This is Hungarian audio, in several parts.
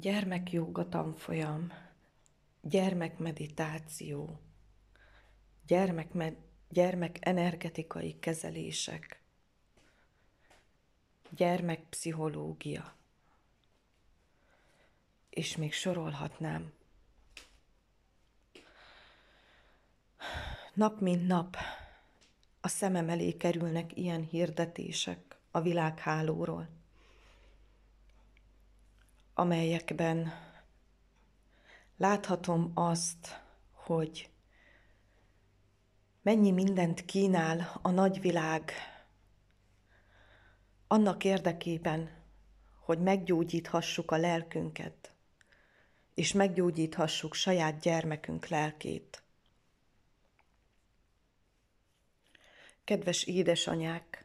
Gyermekjóga tanfolyam, gyermekmeditáció, gyermek, gyermek energetikai kezelések, gyermekpszichológia, és még sorolhatnám. Nap mint nap a szemem elé kerülnek ilyen hirdetések a világhálóról amelyekben láthatom azt, hogy mennyi mindent kínál a nagyvilág annak érdekében, hogy meggyógyíthassuk a lelkünket, és meggyógyíthassuk saját gyermekünk lelkét. Kedves édesanyák,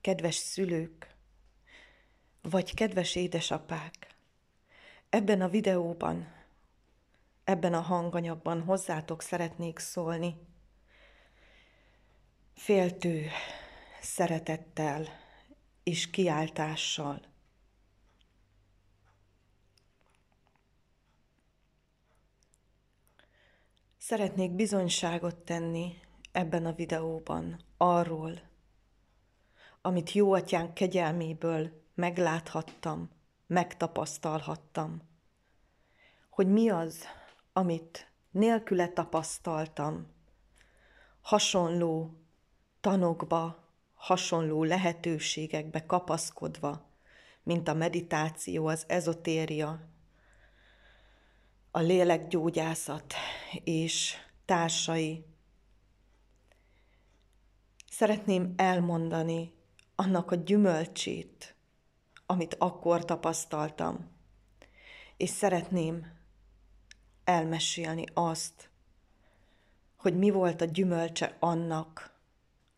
kedves szülők, vagy kedves édesapák, Ebben a videóban, ebben a hanganyagban hozzátok szeretnék szólni. Féltő szeretettel és kiáltással. Szeretnék bizonyságot tenni ebben a videóban arról, amit jó atyánk kegyelméből megláthattam, megtapasztalhattam. Hogy mi az, amit nélküle tapasztaltam, hasonló tanokba, hasonló lehetőségekbe kapaszkodva, mint a meditáció, az ezotéria, a lélekgyógyászat és társai. Szeretném elmondani annak a gyümölcsét, amit akkor tapasztaltam. És szeretném elmesélni azt, hogy mi volt a gyümölcse annak,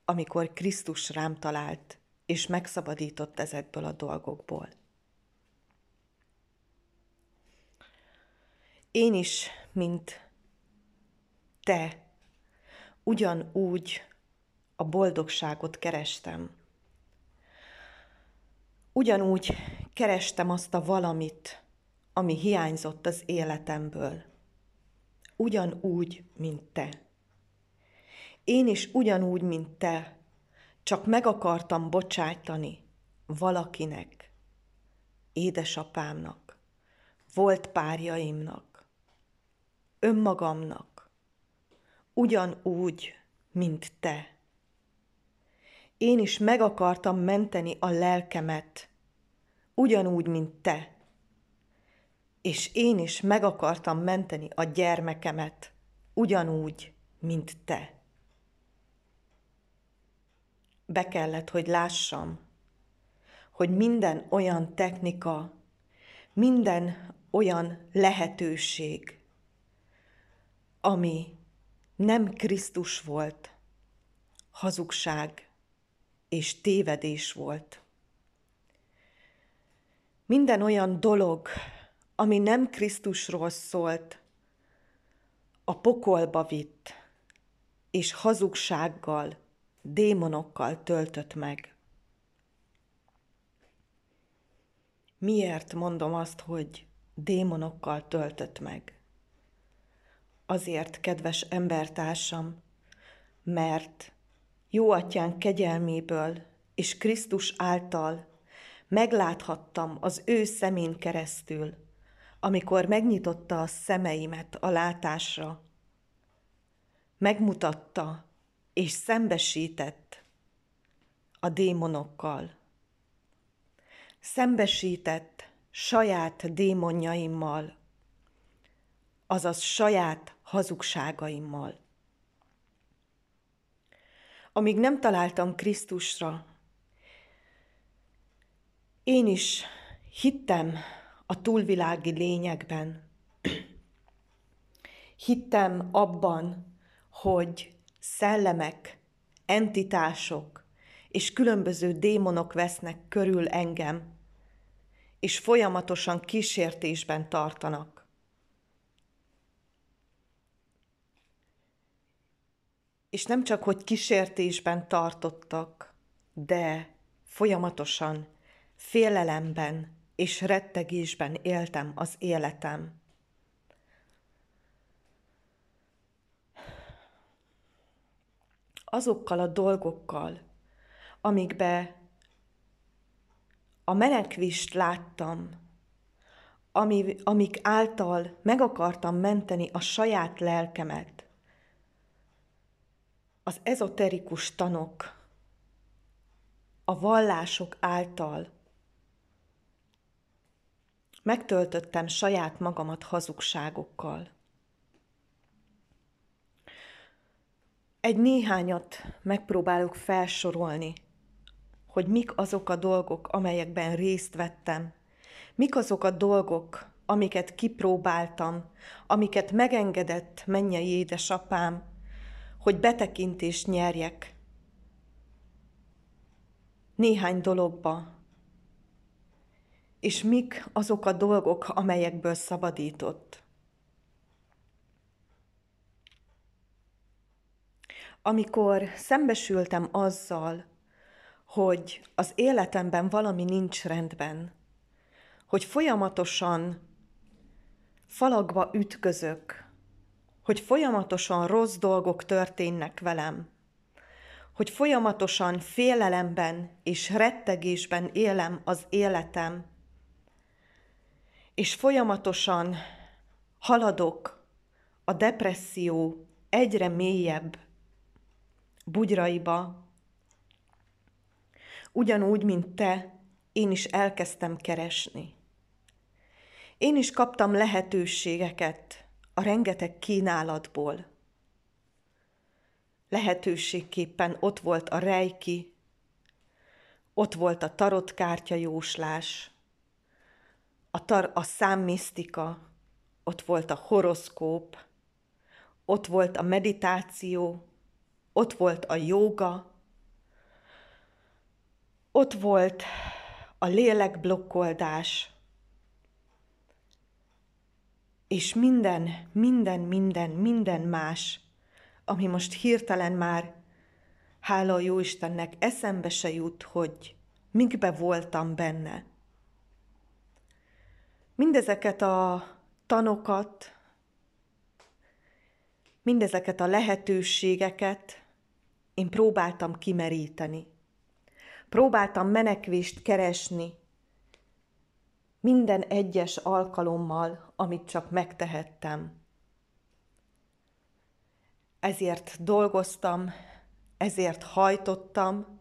amikor Krisztus rám talált, és megszabadított ezekből a dolgokból. Én is, mint te, ugyanúgy a boldogságot kerestem, Ugyanúgy kerestem azt a valamit, ami hiányzott az életemből. Ugyanúgy, mint te. Én is ugyanúgy, mint te, csak meg akartam bocsájtani valakinek, édesapámnak, volt párjaimnak, önmagamnak, ugyanúgy, mint te. Én is meg akartam menteni a lelkemet, ugyanúgy, mint te. És én is meg akartam menteni a gyermekemet, ugyanúgy, mint te. Be kellett, hogy lássam, hogy minden olyan technika, minden olyan lehetőség, ami nem Krisztus volt, hazugság, és tévedés volt. Minden olyan dolog, ami nem Krisztusról szólt, a pokolba vitt, és hazugsággal, démonokkal töltött meg. Miért mondom azt, hogy démonokkal töltött meg? Azért, kedves embertársam, mert jó atyán kegyelméből és Krisztus által megláthattam az ő szemén keresztül, amikor megnyitotta a szemeimet a látásra. Megmutatta és szembesített a démonokkal. Szembesített saját démonjaimmal, azaz saját hazugságaimmal amíg nem találtam Krisztusra, én is hittem a túlvilági lényekben. Hittem abban, hogy szellemek, entitások és különböző démonok vesznek körül engem, és folyamatosan kísértésben tartanak. És nem csak, hogy kísértésben tartottak, de folyamatosan félelemben és rettegésben éltem az életem. Azokkal a dolgokkal, amikbe a menekvist láttam, ami, amik által meg akartam menteni a saját lelkemet, az ezoterikus tanok, a vallások által megtöltöttem saját magamat hazugságokkal. Egy néhányat megpróbálok felsorolni, hogy mik azok a dolgok, amelyekben részt vettem, mik azok a dolgok, amiket kipróbáltam, amiket megengedett mennyei édesapám, hogy betekintést nyerjek néhány dologba, és mik azok a dolgok, amelyekből szabadított. Amikor szembesültem azzal, hogy az életemben valami nincs rendben, hogy folyamatosan falakba ütközök, hogy folyamatosan rossz dolgok történnek velem, hogy folyamatosan félelemben és rettegésben élem az életem, és folyamatosan haladok a depresszió egyre mélyebb bugyraiba, ugyanúgy, mint te, én is elkezdtem keresni. Én is kaptam lehetőségeket a rengeteg kínálatból. Lehetőségképpen ott volt a rejki, ott volt a tarotkártya jóslás, a, tar- a számmisztika, ott volt a horoszkóp, ott volt a meditáció, ott volt a jóga, ott volt a lélekblokkoldás, és minden, minden, minden, minden más, ami most hirtelen már, hála a Jóistennek, eszembe se jut, hogy mikbe voltam benne. Mindezeket a tanokat, mindezeket a lehetőségeket én próbáltam kimeríteni. Próbáltam menekvést keresni minden egyes alkalommal, amit csak megtehettem. Ezért dolgoztam, ezért hajtottam,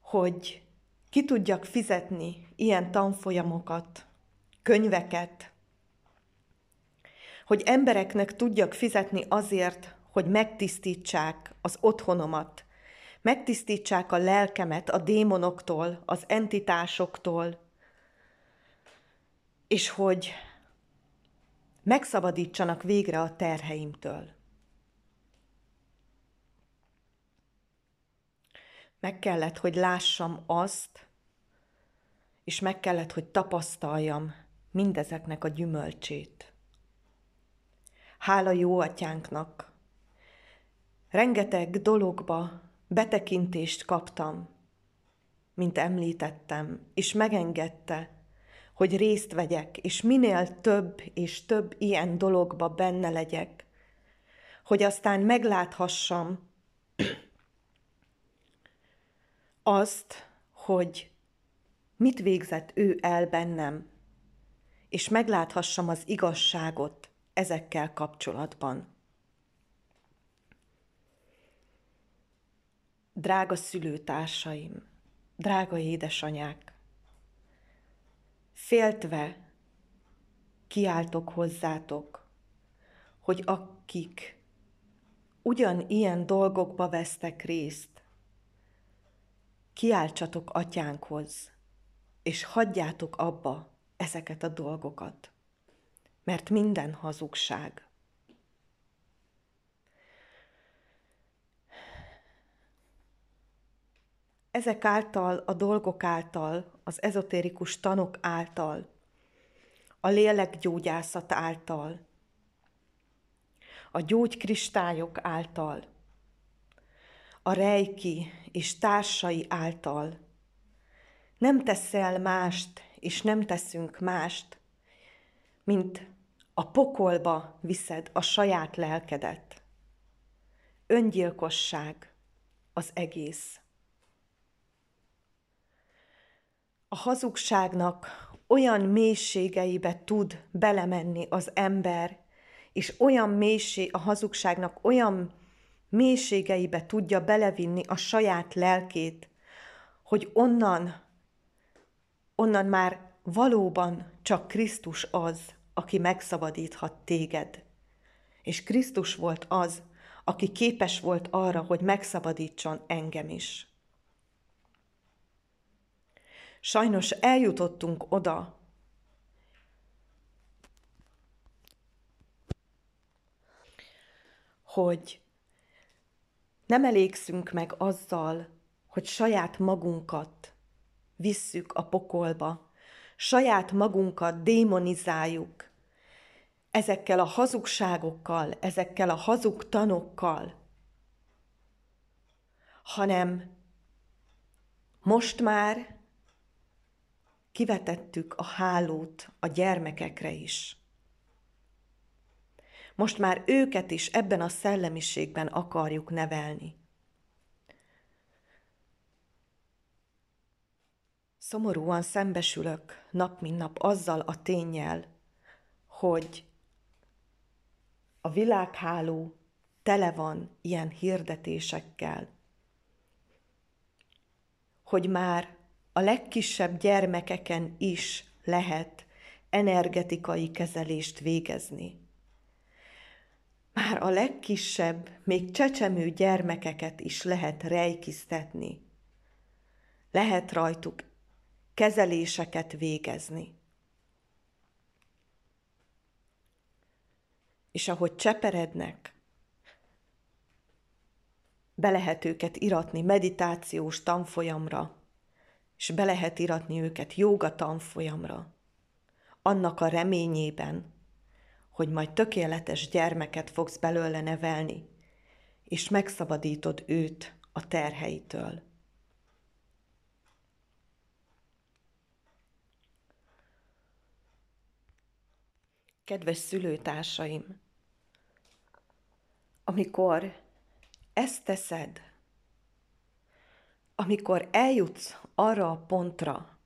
hogy ki tudjak fizetni ilyen tanfolyamokat, könyveket, hogy embereknek tudjak fizetni azért, hogy megtisztítsák az otthonomat, megtisztítsák a lelkemet a démonoktól, az entitásoktól, és hogy megszabadítsanak végre a terheimtől. Meg kellett, hogy lássam azt, és meg kellett, hogy tapasztaljam mindezeknek a gyümölcsét. Hála jó atyánknak! Rengeteg dologba betekintést kaptam, mint említettem, és megengedte, hogy részt vegyek, és minél több és több ilyen dologba benne legyek, hogy aztán megláthassam azt, hogy mit végzett ő el bennem, és megláthassam az igazságot ezekkel kapcsolatban. Drága szülőtársaim, drága édesanyák, féltve kiáltok hozzátok, hogy akik ugyanilyen dolgokba vesztek részt, kiáltsatok atyánkhoz, és hagyjátok abba ezeket a dolgokat, mert minden hazugság. Ezek által, a dolgok által, az ezotérikus tanok által, a lélekgyógyászat által, a gyógykristályok által, a rejki és társai által nem teszel mást, és nem teszünk mást, mint a pokolba viszed a saját lelkedet. Öngyilkosság az egész. A hazugságnak olyan mélységeibe tud belemenni az ember, és olyan mélység, a hazugságnak olyan mélységeibe tudja belevinni a saját lelkét, hogy onnan, onnan már valóban csak Krisztus az, aki megszabadíthat téged. És Krisztus volt az, aki képes volt arra, hogy megszabadítson engem is. Sajnos eljutottunk oda, hogy nem elégszünk meg azzal, hogy saját magunkat visszük a pokolba, saját magunkat démonizáljuk. Ezekkel a hazugságokkal, ezekkel a hazug tanokkal, hanem most már kivetettük a hálót a gyermekekre is. Most már őket is ebben a szellemiségben akarjuk nevelni. Szomorúan szembesülök nap mint nap azzal a tényel, hogy a világháló tele van ilyen hirdetésekkel, hogy már a legkisebb gyermekeken is lehet energetikai kezelést végezni. Már a legkisebb, még csecsemő gyermekeket is lehet rejkisztetni. Lehet rajtuk kezeléseket végezni. És ahogy cseperednek, be lehet őket iratni meditációs tanfolyamra, és be lehet iratni őket joga tanfolyamra, annak a reményében, hogy majd tökéletes gyermeket fogsz belőle nevelni, és megszabadítod őt a terheitől. Kedves szülőtársaim, amikor ezt teszed, amikor eljutsz arra a pontra,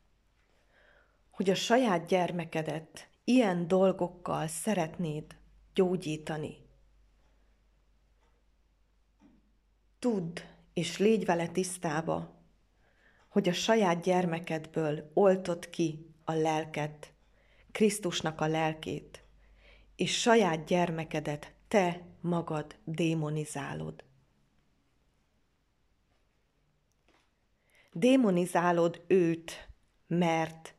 hogy a saját gyermekedet ilyen dolgokkal szeretnéd gyógyítani, tudd és légy vele tisztába, hogy a saját gyermekedből oltott ki a lelket, Krisztusnak a lelkét, és saját gyermekedet te magad démonizálod. Démonizálod őt, mert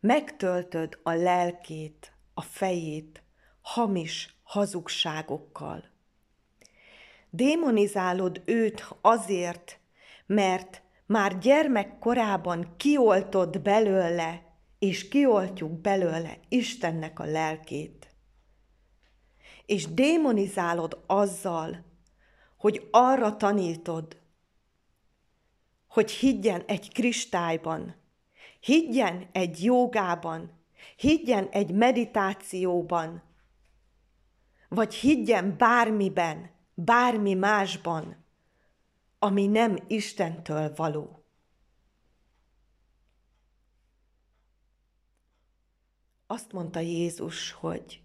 megtöltöd a lelkét, a fejét hamis hazugságokkal. Démonizálod őt azért, mert már gyermekkorában kioltod belőle és kioltjuk belőle Istennek a lelkét. És démonizálod azzal, hogy arra tanítod, hogy higgyen egy kristályban, higgyen egy jogában, higgyen egy meditációban, vagy higgyen bármiben, bármi másban, ami nem Istentől való. azt mondta Jézus, hogy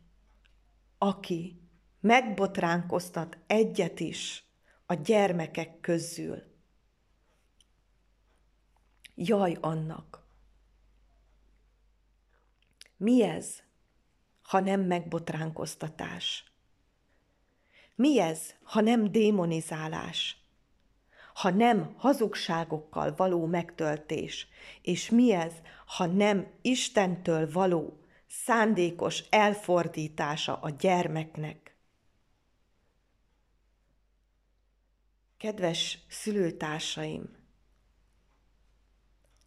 aki megbotránkoztat egyet is a gyermekek közül, jaj annak. Mi ez, ha nem megbotránkoztatás? Mi ez, ha nem démonizálás? Ha nem hazugságokkal való megtöltés? És mi ez, ha nem Istentől való szándékos elfordítása a gyermeknek. Kedves szülőtársaim,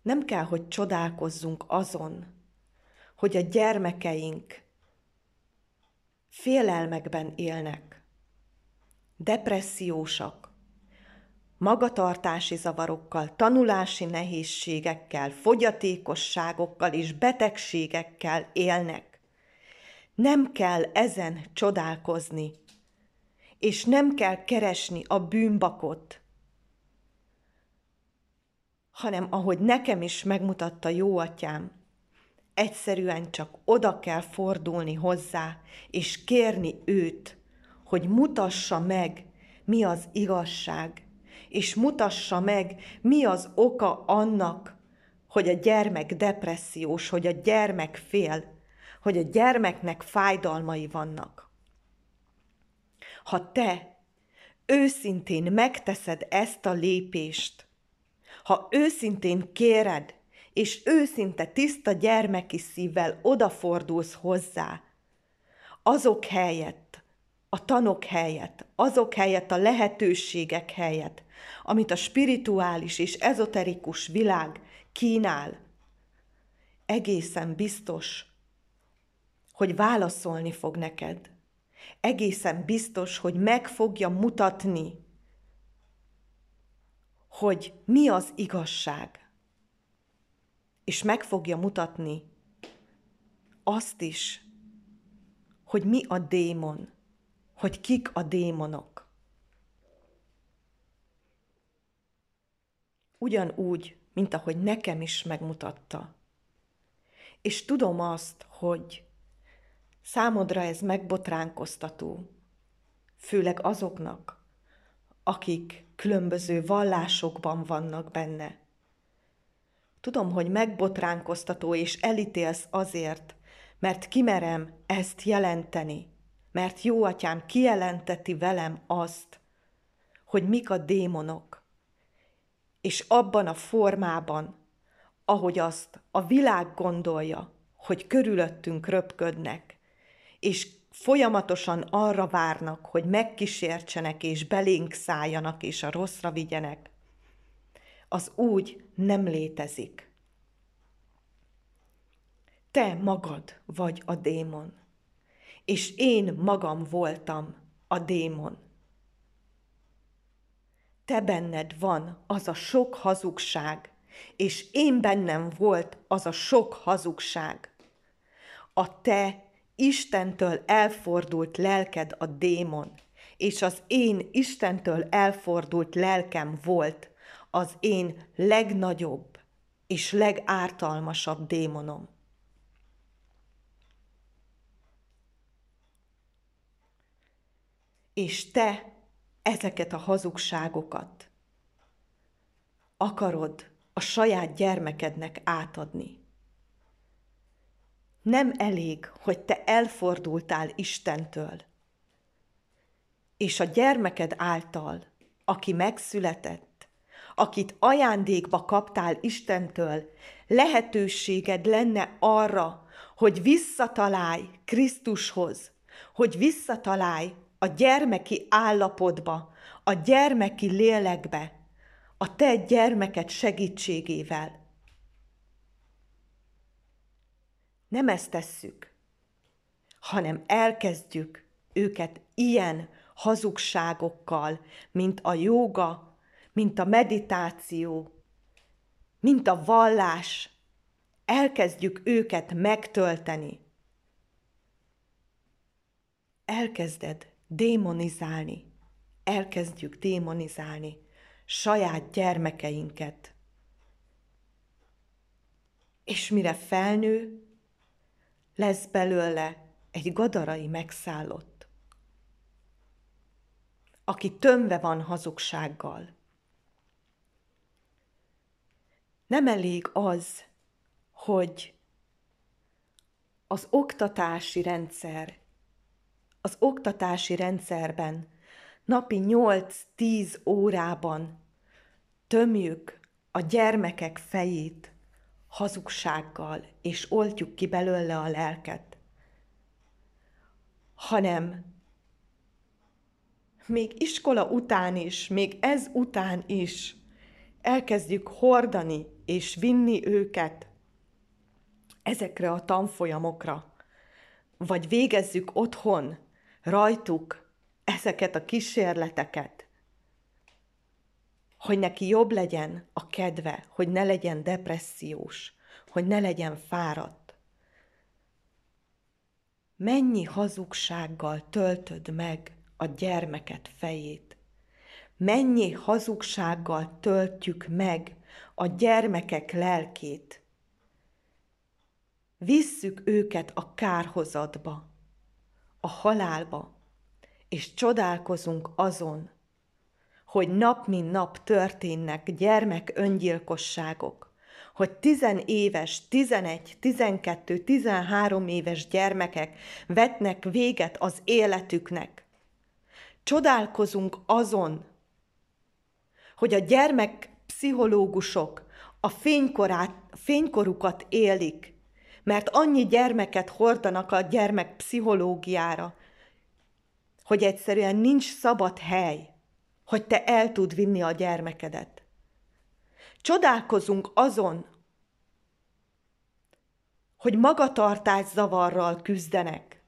nem kell, hogy csodálkozzunk azon, hogy a gyermekeink félelmekben élnek, depressziósak, magatartási zavarokkal, tanulási nehézségekkel, fogyatékosságokkal és betegségekkel élnek. Nem kell ezen csodálkozni, és nem kell keresni a bűnbakot, hanem ahogy nekem is megmutatta jó atyám, egyszerűen csak oda kell fordulni hozzá, és kérni őt, hogy mutassa meg, mi az igazság, és mutassa meg, mi az oka annak, hogy a gyermek depressziós, hogy a gyermek fél, hogy a gyermeknek fájdalmai vannak. Ha te őszintén megteszed ezt a lépést, ha őszintén kéred, és őszinte tiszta gyermeki szívvel odafordulsz hozzá, azok helyett, a tanok helyett, azok helyett, a lehetőségek helyett, amit a spirituális és ezoterikus világ kínál, egészen biztos, hogy válaszolni fog neked. Egészen biztos, hogy meg fogja mutatni, hogy mi az igazság. És meg fogja mutatni azt is, hogy mi a démon, hogy kik a démonok. Ugyanúgy, mint ahogy nekem is megmutatta. És tudom azt, hogy számodra ez megbotránkoztató, főleg azoknak, akik különböző vallásokban vannak benne. Tudom, hogy megbotránkoztató és elítélsz azért, mert kimerem ezt jelenteni, mert jó atyám kijelenteti velem azt, hogy mik a démonok, és abban a formában, ahogy azt a világ gondolja, hogy körülöttünk röpködnek, és folyamatosan arra várnak, hogy megkísértsenek és belénk szálljanak és a rosszra vigyenek, az úgy nem létezik. Te magad vagy a démon, és én magam voltam a démon. Te benned van az a sok hazugság, és én bennem volt az a sok hazugság. A te Istentől elfordult lelked a démon, és az én Istentől elfordult lelkem volt az én legnagyobb és legártalmasabb démonom. És te ezeket a hazugságokat akarod a saját gyermekednek átadni. Nem elég, hogy te elfordultál Istentől, és a gyermeked által, aki megszületett, akit ajándékba kaptál Istentől, lehetőséged lenne arra, hogy visszatalálj Krisztushoz, hogy visszatalálj a gyermeki állapotba, a gyermeki lélekbe, a te gyermeked segítségével. Nem ezt tesszük, hanem elkezdjük őket ilyen hazugságokkal, mint a jóga, mint a meditáció, mint a vallás, elkezdjük őket megtölteni. Elkezded démonizálni, elkezdjük démonizálni saját gyermekeinket. És mire felnő, lesz belőle egy gadarai megszállott, aki tömve van hazugsággal. Nem elég az, hogy az oktatási rendszer, az oktatási rendszerben napi 8-10 órában tömjük a gyermekek fejét hazugsággal, és oltjuk ki belőle a lelket, hanem még iskola után is, még ez után is elkezdjük hordani és vinni őket ezekre a tanfolyamokra, vagy végezzük otthon rajtuk ezeket a kísérleteket, hogy neki jobb legyen a kedve, hogy ne legyen depressziós, hogy ne legyen fáradt. Mennyi hazugsággal töltöd meg a gyermeket fejét? Mennyi hazugsággal töltjük meg a gyermekek lelkét? Visszük őket a kárhozatba, a halálba, és csodálkozunk azon, hogy nap mint nap történnek gyermek öngyilkosságok, hogy tizenéves, tizenegy, tizenkettő, tizenhárom éves gyermekek vetnek véget az életüknek. Csodálkozunk azon, hogy a gyermek pszichológusok a fénykorát, fénykorukat élik, mert annyi gyermeket hordanak a gyermek pszichológiára, hogy egyszerűen nincs szabad hely, hogy te el tud vinni a gyermekedet. Csodálkozunk azon, hogy magatartás zavarral küzdenek,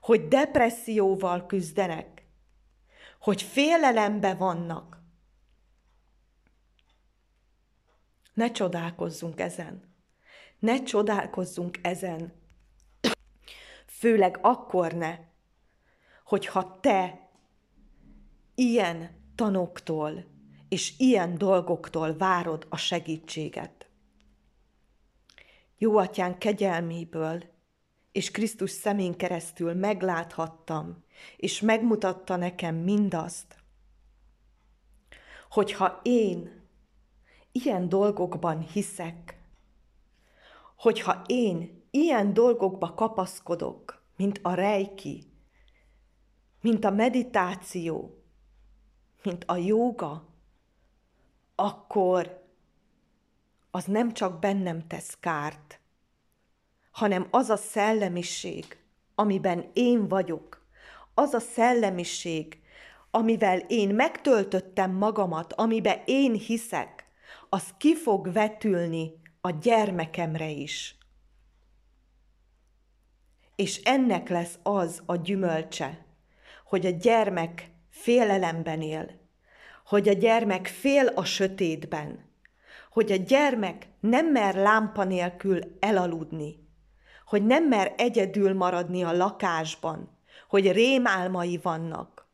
hogy depresszióval küzdenek, hogy félelembe vannak. Ne csodálkozzunk ezen. Ne csodálkozzunk ezen. Főleg akkor ne, hogyha te ilyen tanoktól és ilyen dolgoktól várod a segítséget. Jó atyán kegyelméből és Krisztus szemén keresztül megláthattam, és megmutatta nekem mindazt, hogyha én ilyen dolgokban hiszek, hogyha én ilyen dolgokba kapaszkodok, mint a rejki, mint a meditáció, mint a jóga, akkor az nem csak bennem tesz kárt, hanem az a szellemiség, amiben én vagyok, az a szellemiség, amivel én megtöltöttem magamat, amiben én hiszek, az ki fog vetülni a gyermekemre is. És ennek lesz az a gyümölcse, hogy a gyermek félelemben él, hogy a gyermek fél a sötétben, hogy a gyermek nem mer lámpa nélkül elaludni, hogy nem mer egyedül maradni a lakásban, hogy rémálmai vannak,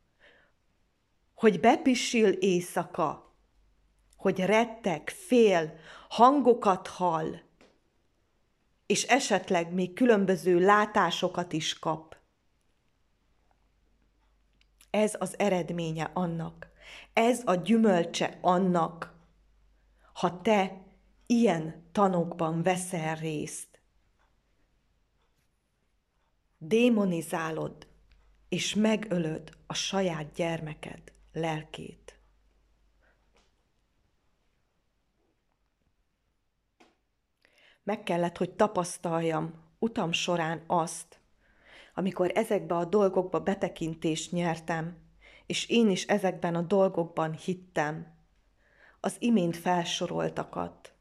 hogy bepisil éjszaka, hogy rettek, fél, hangokat hall, és esetleg még különböző látásokat is kap. Ez az eredménye annak, ez a gyümölcse annak, ha te ilyen tanokban veszel részt. Démonizálod és megölöd a saját gyermeked lelkét. Meg kellett, hogy tapasztaljam utam során azt, amikor ezekbe a dolgokba betekintést nyertem, és én is ezekben a dolgokban hittem, az imént felsoroltakat.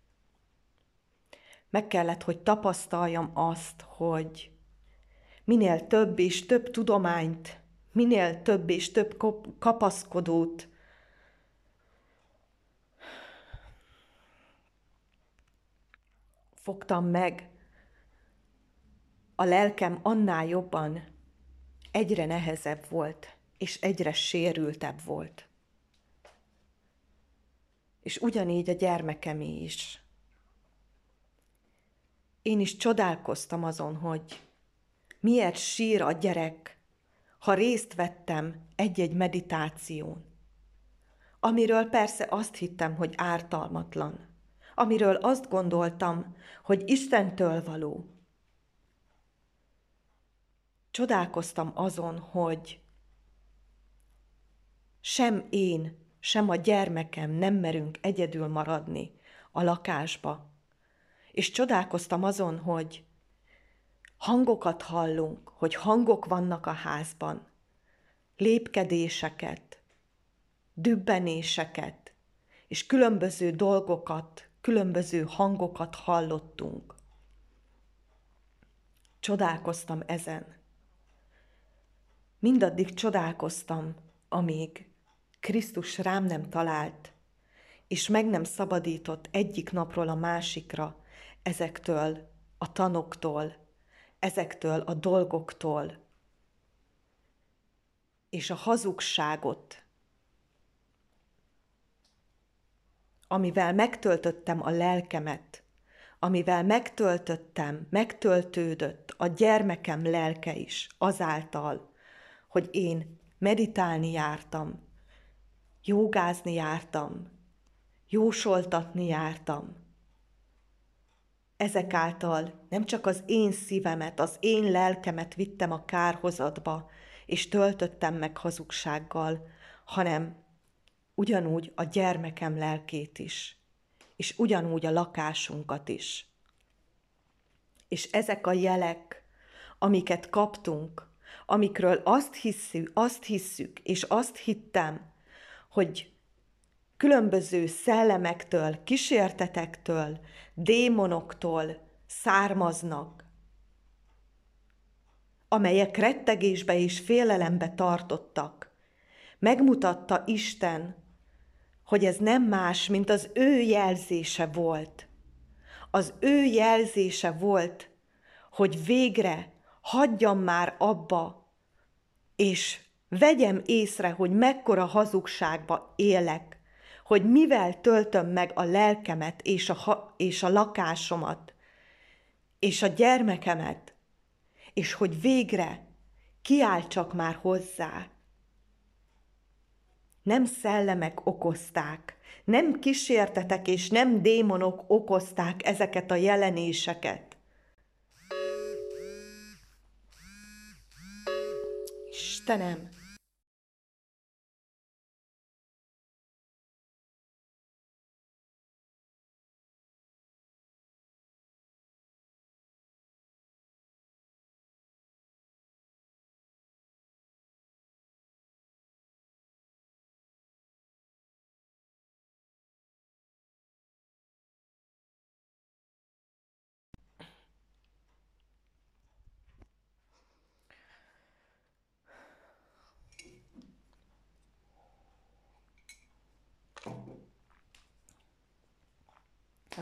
Meg kellett, hogy tapasztaljam azt, hogy minél több és több tudományt, minél több és több kapaszkodót, fogtam meg, a lelkem annál jobban egyre nehezebb volt, és egyre sérültebb volt. És ugyanígy a gyermekem is. Én is csodálkoztam azon, hogy miért sír a gyerek, ha részt vettem egy-egy meditáción, amiről persze azt hittem, hogy ártalmatlan, amiről azt gondoltam, hogy Istentől való, csodálkoztam azon, hogy sem én, sem a gyermekem nem merünk egyedül maradni a lakásba. És csodálkoztam azon, hogy hangokat hallunk, hogy hangok vannak a házban, lépkedéseket, dübbenéseket, és különböző dolgokat, különböző hangokat hallottunk. Csodálkoztam ezen mindaddig csodálkoztam, amíg Krisztus rám nem talált és meg nem szabadított egyik napról a másikra ezektől a tanoktól, ezektől a dolgoktól, és a hazugságot, amivel megtöltöttem a lelkemet, amivel megtöltöttem, megtöltődött a gyermekem lelke is azáltal, hogy én meditálni jártam, jogázni jártam, jósoltatni jártam. Ezek által nem csak az én szívemet, az én lelkemet vittem a kárhozatba, és töltöttem meg hazugsággal, hanem ugyanúgy a gyermekem lelkét is, és ugyanúgy a lakásunkat is. És ezek a jelek, amiket kaptunk, amikről azt hisszük, azt hisszük, és azt hittem, hogy különböző szellemektől, kísértetektől, démonoktól származnak, amelyek rettegésbe és félelembe tartottak. Megmutatta Isten, hogy ez nem más, mint az ő jelzése volt. Az ő jelzése volt, hogy végre hagyjam már abba, és vegyem észre, hogy mekkora hazugságba élek, hogy mivel töltöm meg a lelkemet és a, ha- és a lakásomat, és a gyermekemet, és hogy végre kiáltsak már hozzá. Nem szellemek okozták, nem kísértetek és nem démonok okozták ezeket a jelenéseket. Istenem,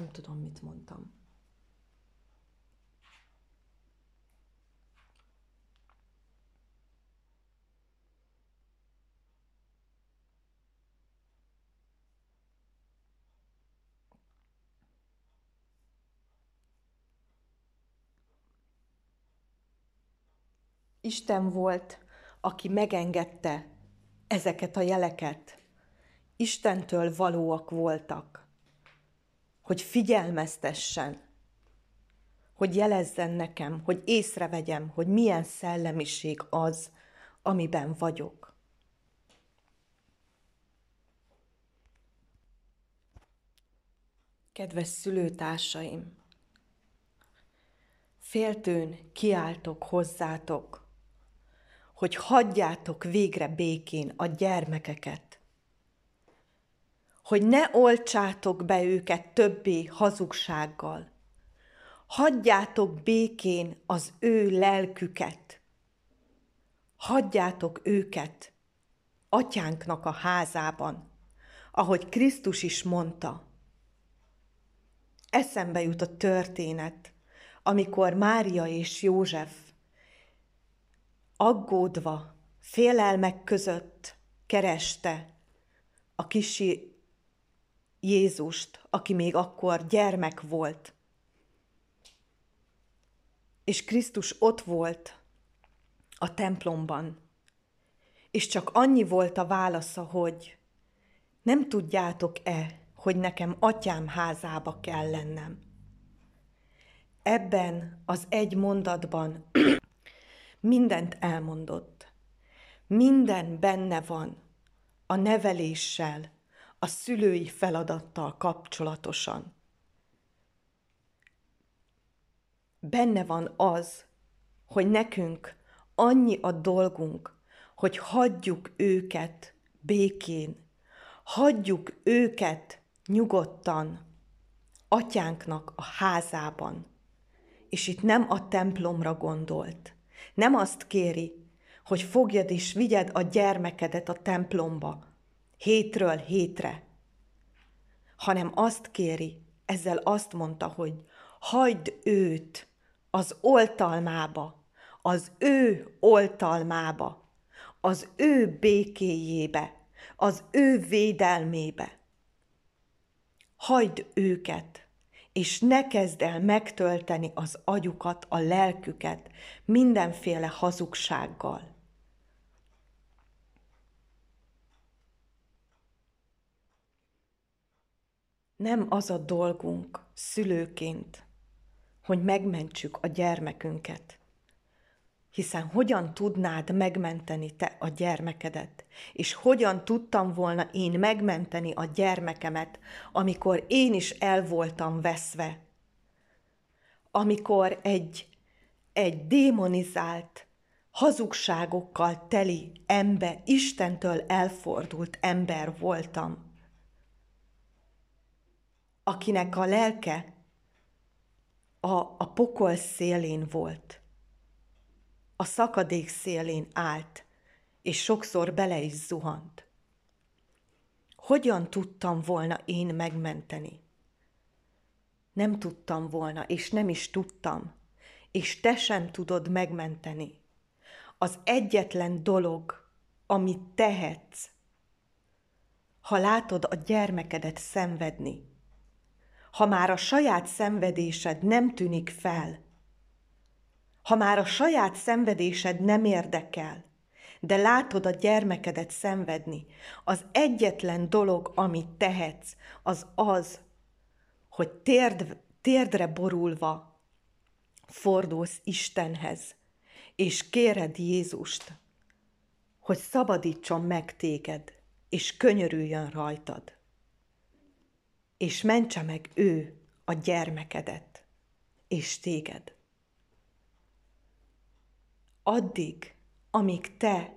Nem tudom, mit mondtam. Isten volt, aki megengedte ezeket a jeleket. Istentől valóak voltak hogy figyelmeztessen, hogy jelezzen nekem, hogy észrevegyem, hogy milyen szellemiség az, amiben vagyok. Kedves szülőtársaim, féltőn kiáltok hozzátok, hogy hagyjátok végre békén a gyermekeket, hogy ne oltsátok be őket többé hazugsággal. Hagyjátok békén az ő lelküket. Hagyjátok őket atyánknak a házában, ahogy Krisztus is mondta. Eszembe jut a történet, amikor Mária és József aggódva, félelmek között kereste a kisi Jézust, aki még akkor gyermek volt. És Krisztus ott volt a templomban, és csak annyi volt a válasza, hogy nem tudjátok-e, hogy nekem atyám házába kell lennem. Ebben az egy mondatban mindent elmondott. Minden benne van a neveléssel, a szülői feladattal kapcsolatosan. Benne van az, hogy nekünk annyi a dolgunk, hogy hagyjuk őket békén, hagyjuk őket nyugodtan, atyánknak a házában. És itt nem a templomra gondolt. Nem azt kéri, hogy fogjad és vigyed a gyermekedet a templomba, hétről hétre, hanem azt kéri, ezzel azt mondta, hogy hagyd őt az oltalmába, az ő oltalmába, az ő békéjébe, az ő védelmébe. Hagyd őket, és ne kezd el megtölteni az agyukat, a lelküket mindenféle hazugsággal. Nem az a dolgunk szülőként, hogy megmentsük a gyermekünket. Hiszen hogyan tudnád megmenteni te a gyermekedet? És hogyan tudtam volna én megmenteni a gyermekemet, amikor én is el voltam veszve? Amikor egy, egy démonizált, hazugságokkal teli ember, Istentől elfordult ember voltam, akinek a lelke a, a pokol szélén volt. A szakadék szélén állt, és sokszor bele is zuhant. Hogyan tudtam volna én megmenteni? Nem tudtam volna, és nem is tudtam, és te sem tudod megmenteni. Az egyetlen dolog, amit tehetsz, ha látod a gyermekedet szenvedni, ha már a saját szenvedésed nem tűnik fel, ha már a saját szenvedésed nem érdekel, de látod a gyermekedet szenvedni, az egyetlen dolog, amit tehetsz, az az, hogy térd, térdre borulva fordulsz Istenhez, és kéred Jézust, hogy szabadítson meg téged, és könyörüljön rajtad és mentse meg ő a gyermekedet és téged. Addig, amíg te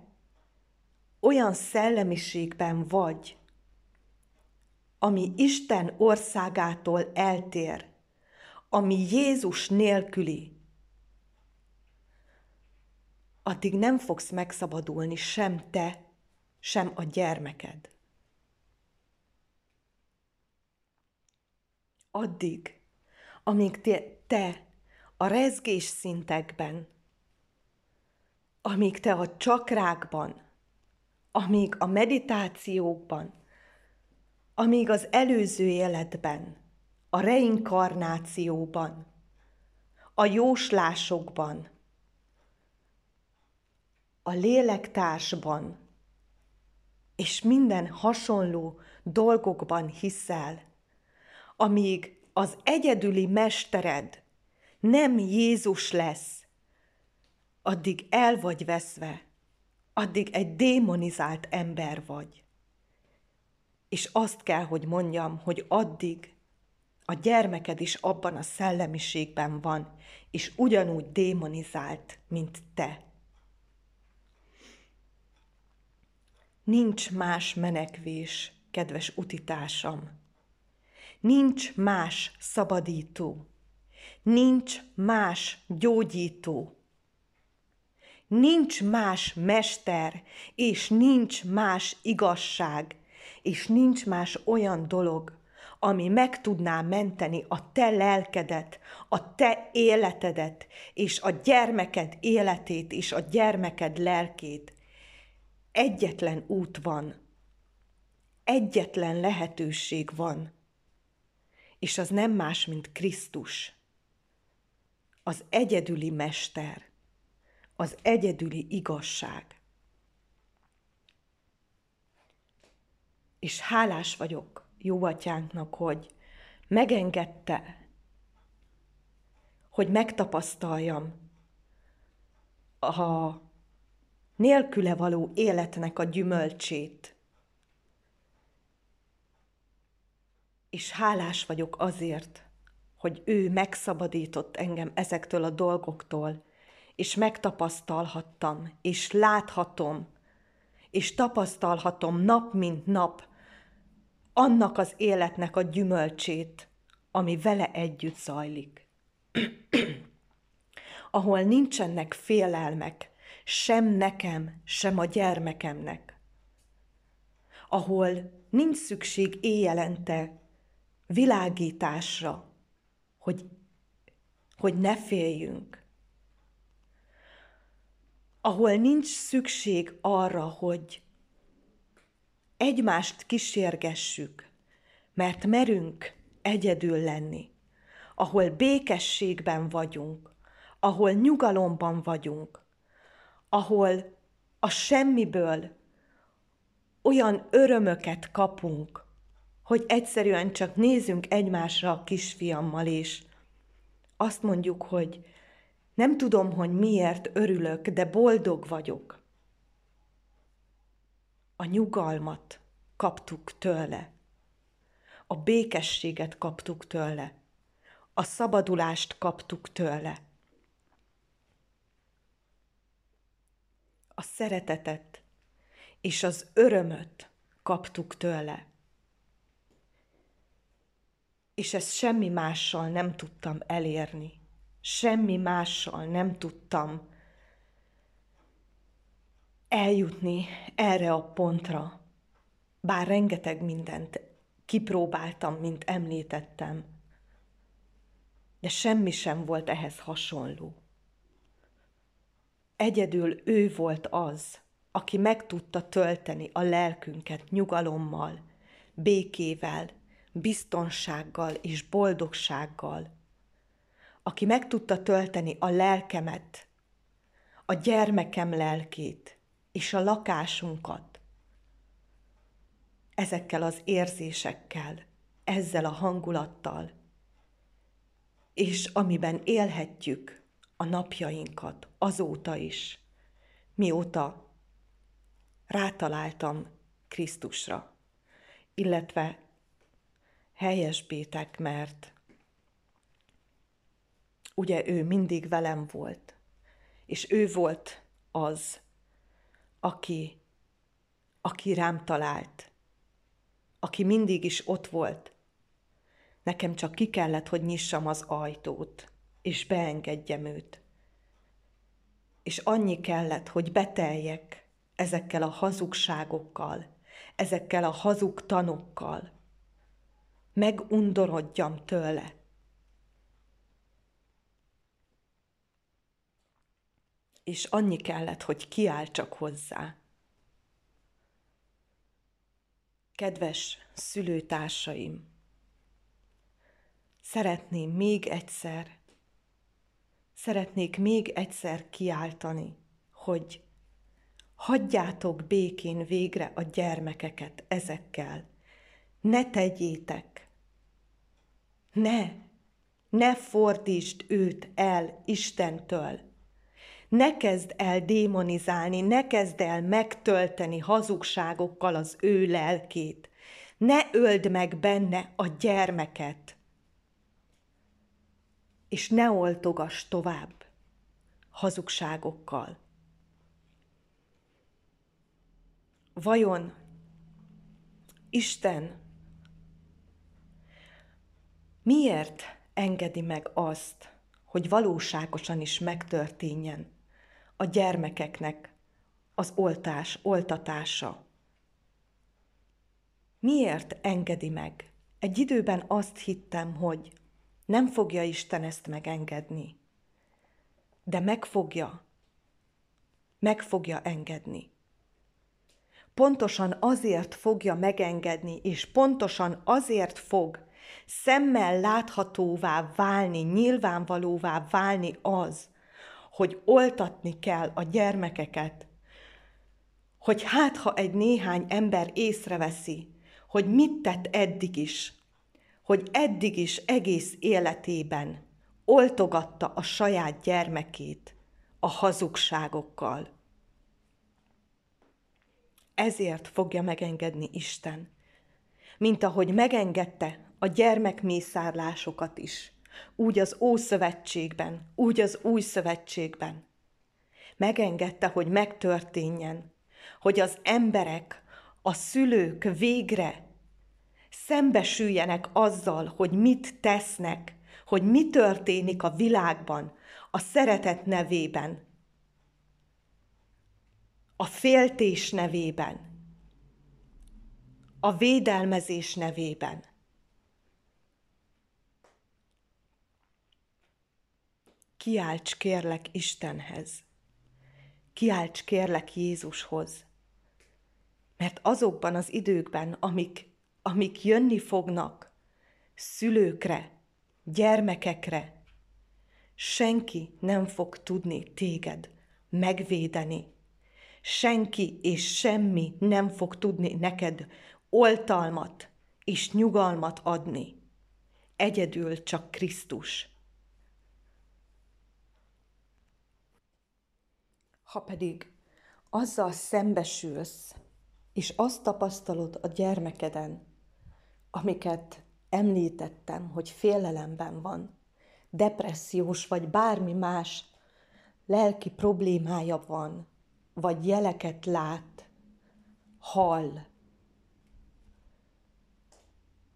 olyan szellemiségben vagy, ami Isten országától eltér, ami Jézus nélküli, addig nem fogsz megszabadulni sem te, sem a gyermeked. Addig, amíg te, te a rezgés szintekben, amíg te a csakrákban, amíg a meditációkban, amíg az előző életben, a reinkarnációban, a jóslásokban, a lélektársban, és minden hasonló dolgokban hiszel, amíg az egyedüli mestered nem Jézus lesz, addig el vagy veszve, addig egy démonizált ember vagy. És azt kell, hogy mondjam, hogy addig a gyermeked is abban a szellemiségben van, és ugyanúgy démonizált, mint te. Nincs más menekvés, kedves utitársam, Nincs más szabadító, nincs más gyógyító, nincs más mester, és nincs más igazság, és nincs más olyan dolog, ami meg tudná menteni a te lelkedet, a te életedet, és a gyermeked életét, és a gyermeked lelkét. Egyetlen út van, egyetlen lehetőség van, és az nem más, mint Krisztus, az egyedüli mester, az egyedüli igazság. És hálás vagyok jó atyánknak, hogy megengedte, hogy megtapasztaljam a nélküle való életnek a gyümölcsét, és hálás vagyok azért, hogy ő megszabadított engem ezektől a dolgoktól, és megtapasztalhattam, és láthatom, és tapasztalhatom nap mint nap annak az életnek a gyümölcsét, ami vele együtt zajlik. Ahol nincsenek félelmek, sem nekem, sem a gyermekemnek. Ahol nincs szükség éjjelente világításra, hogy, hogy ne féljünk. Ahol nincs szükség arra, hogy egymást kísérgessük, mert merünk egyedül lenni, ahol békességben vagyunk, ahol nyugalomban vagyunk, ahol a semmiből olyan örömöket kapunk, hogy egyszerűen csak nézünk egymásra a kisfiammal, és azt mondjuk, hogy nem tudom, hogy miért örülök, de boldog vagyok. A nyugalmat kaptuk tőle. A békességet kaptuk tőle. A szabadulást kaptuk tőle. A szeretetet és az örömöt kaptuk tőle. És ezt semmi mással nem tudtam elérni. Semmi mással nem tudtam eljutni erre a pontra. Bár rengeteg mindent kipróbáltam, mint említettem, de semmi sem volt ehhez hasonló. Egyedül ő volt az, aki meg tudta tölteni a lelkünket nyugalommal, békével, biztonsággal és boldogsággal, aki meg tudta tölteni a lelkemet, a gyermekem lelkét és a lakásunkat, ezekkel az érzésekkel, ezzel a hangulattal, és amiben élhetjük a napjainkat azóta is, mióta rátaláltam Krisztusra, illetve helyesbétek, mert ugye ő mindig velem volt, és ő volt az, aki, aki rám talált, aki mindig is ott volt. Nekem csak ki kellett, hogy nyissam az ajtót, és beengedjem őt. És annyi kellett, hogy beteljek ezekkel a hazugságokkal, ezekkel a hazug tanokkal, megundorodjam tőle. És annyi kellett, hogy kiáll csak hozzá. Kedves szülőtársaim, szeretném még egyszer, szeretnék még egyszer kiáltani, hogy hagyjátok békén végre a gyermekeket ezekkel. Ne tegyétek. Ne, ne fordítsd őt el Istentől. Ne kezd el démonizálni, ne kezd el megtölteni hazugságokkal az ő lelkét. Ne öld meg benne a gyermeket. És ne oltogass tovább hazugságokkal. Vajon Isten miért engedi meg azt, hogy valóságosan is megtörténjen a gyermekeknek az oltás, oltatása? Miért engedi meg? Egy időben azt hittem, hogy nem fogja Isten ezt megengedni, de meg fogja, meg fogja engedni. Pontosan azért fogja megengedni, és pontosan azért fog szemmel láthatóvá válni, nyilvánvalóvá válni az, hogy oltatni kell a gyermekeket, hogy hát ha egy néhány ember észreveszi, hogy mit tett eddig is, hogy eddig is egész életében oltogatta a saját gyermekét a hazugságokkal. Ezért fogja megengedni Isten, mint ahogy megengedte a gyermekmészárlásokat is, úgy az Ószövetségben, úgy az Új Szövetségben. Megengedte, hogy megtörténjen, hogy az emberek, a szülők végre szembesüljenek azzal, hogy mit tesznek, hogy mi történik a világban, a szeretet nevében, a féltés nevében, a védelmezés nevében. Kiálts kérlek Istenhez, kiálts kérlek Jézushoz, mert azokban az időkben, amik, amik jönni fognak, szülőkre, gyermekekre, senki nem fog tudni téged megvédeni. Senki és semmi nem fog tudni neked oltalmat és nyugalmat adni. Egyedül csak Krisztus. Ha pedig azzal szembesülsz, és azt tapasztalod a gyermekeden, amiket említettem, hogy félelemben van, depressziós vagy bármi más lelki problémája van, vagy jeleket lát, hall.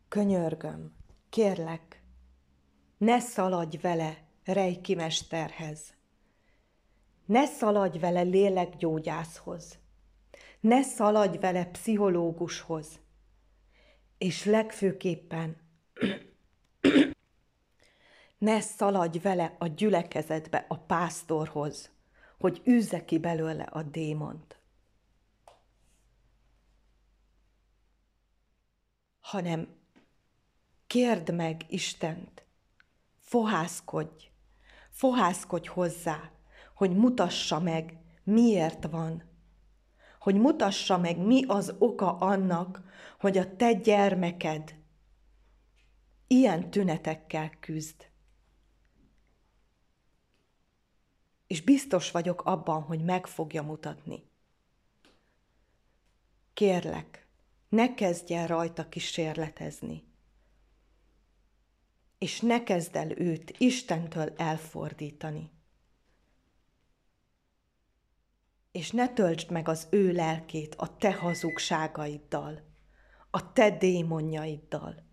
Könyörgöm, kérlek, ne szaladj vele rejki mesterhez. Ne szaladj vele lélekgyógyászhoz. Ne szaladj vele pszichológushoz. És legfőképpen ne szaladj vele a gyülekezetbe, a pásztorhoz, hogy űzze ki belőle a démont. Hanem kérd meg Istent, fohászkodj, fohászkodj hozzá, hogy mutassa meg, miért van. Hogy mutassa meg, mi az oka annak, hogy a te gyermeked ilyen tünetekkel küzd. És biztos vagyok abban, hogy meg fogja mutatni. Kérlek, ne kezdj el rajta kísérletezni. És ne kezd el őt Istentől elfordítani. És ne töltsd meg az ő lelkét a te hazugságaiddal, a te démonjaiddal,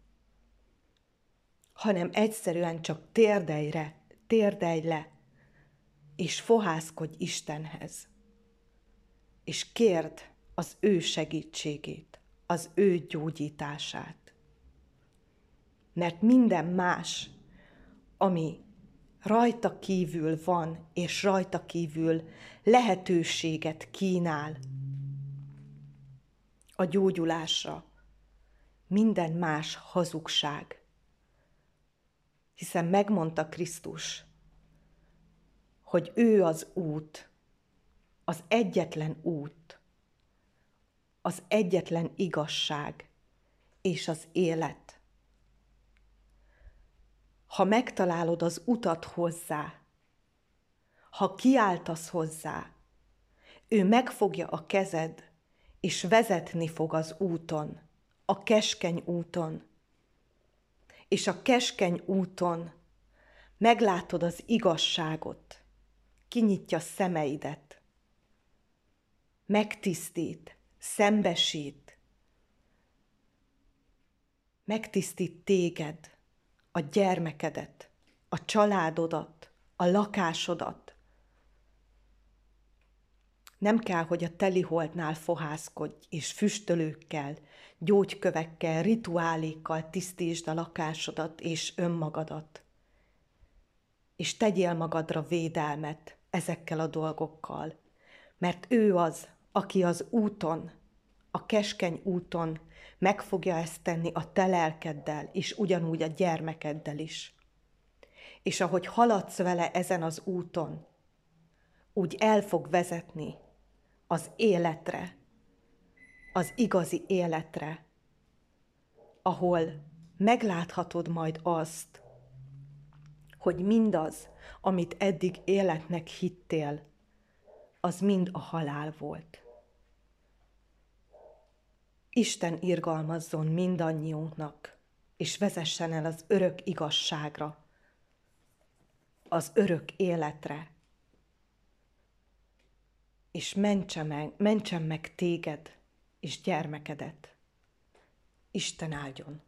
hanem egyszerűen csak térdelj, re, térdelj le, és fohászkodj Istenhez, és kérd az ő segítségét, az ő gyógyítását. Mert minden más, ami rajta kívül van, és rajta kívül lehetőséget kínál a gyógyulásra. Minden más hazugság. Hiszen megmondta Krisztus, hogy ő az út, az egyetlen út, az egyetlen igazság és az élet ha megtalálod az utat hozzá, ha kiáltasz hozzá, ő megfogja a kezed, és vezetni fog az úton, a keskeny úton. És a keskeny úton meglátod az igazságot, kinyitja szemeidet, megtisztít, szembesít, megtisztít téged, a gyermekedet, a családodat, a lakásodat. Nem kell, hogy a teliholdnál fohászkodj, és füstölőkkel, gyógykövekkel, rituálékkal tisztítsd a lakásodat és önmagadat. És tegyél magadra védelmet ezekkel a dolgokkal, mert ő az, aki az úton, a keskeny úton meg fogja ezt tenni a te lelkeddel, és ugyanúgy a gyermekeddel is. És ahogy haladsz vele ezen az úton, úgy el fog vezetni az életre, az igazi életre, ahol megláthatod majd azt, hogy mindaz, amit eddig életnek hittél, az mind a halál volt. Isten irgalmazzon mindannyiunknak, és vezessen el az örök igazságra, az örök életre, és mentse meg, mentsen meg téged és gyermekedet. Isten áldjon!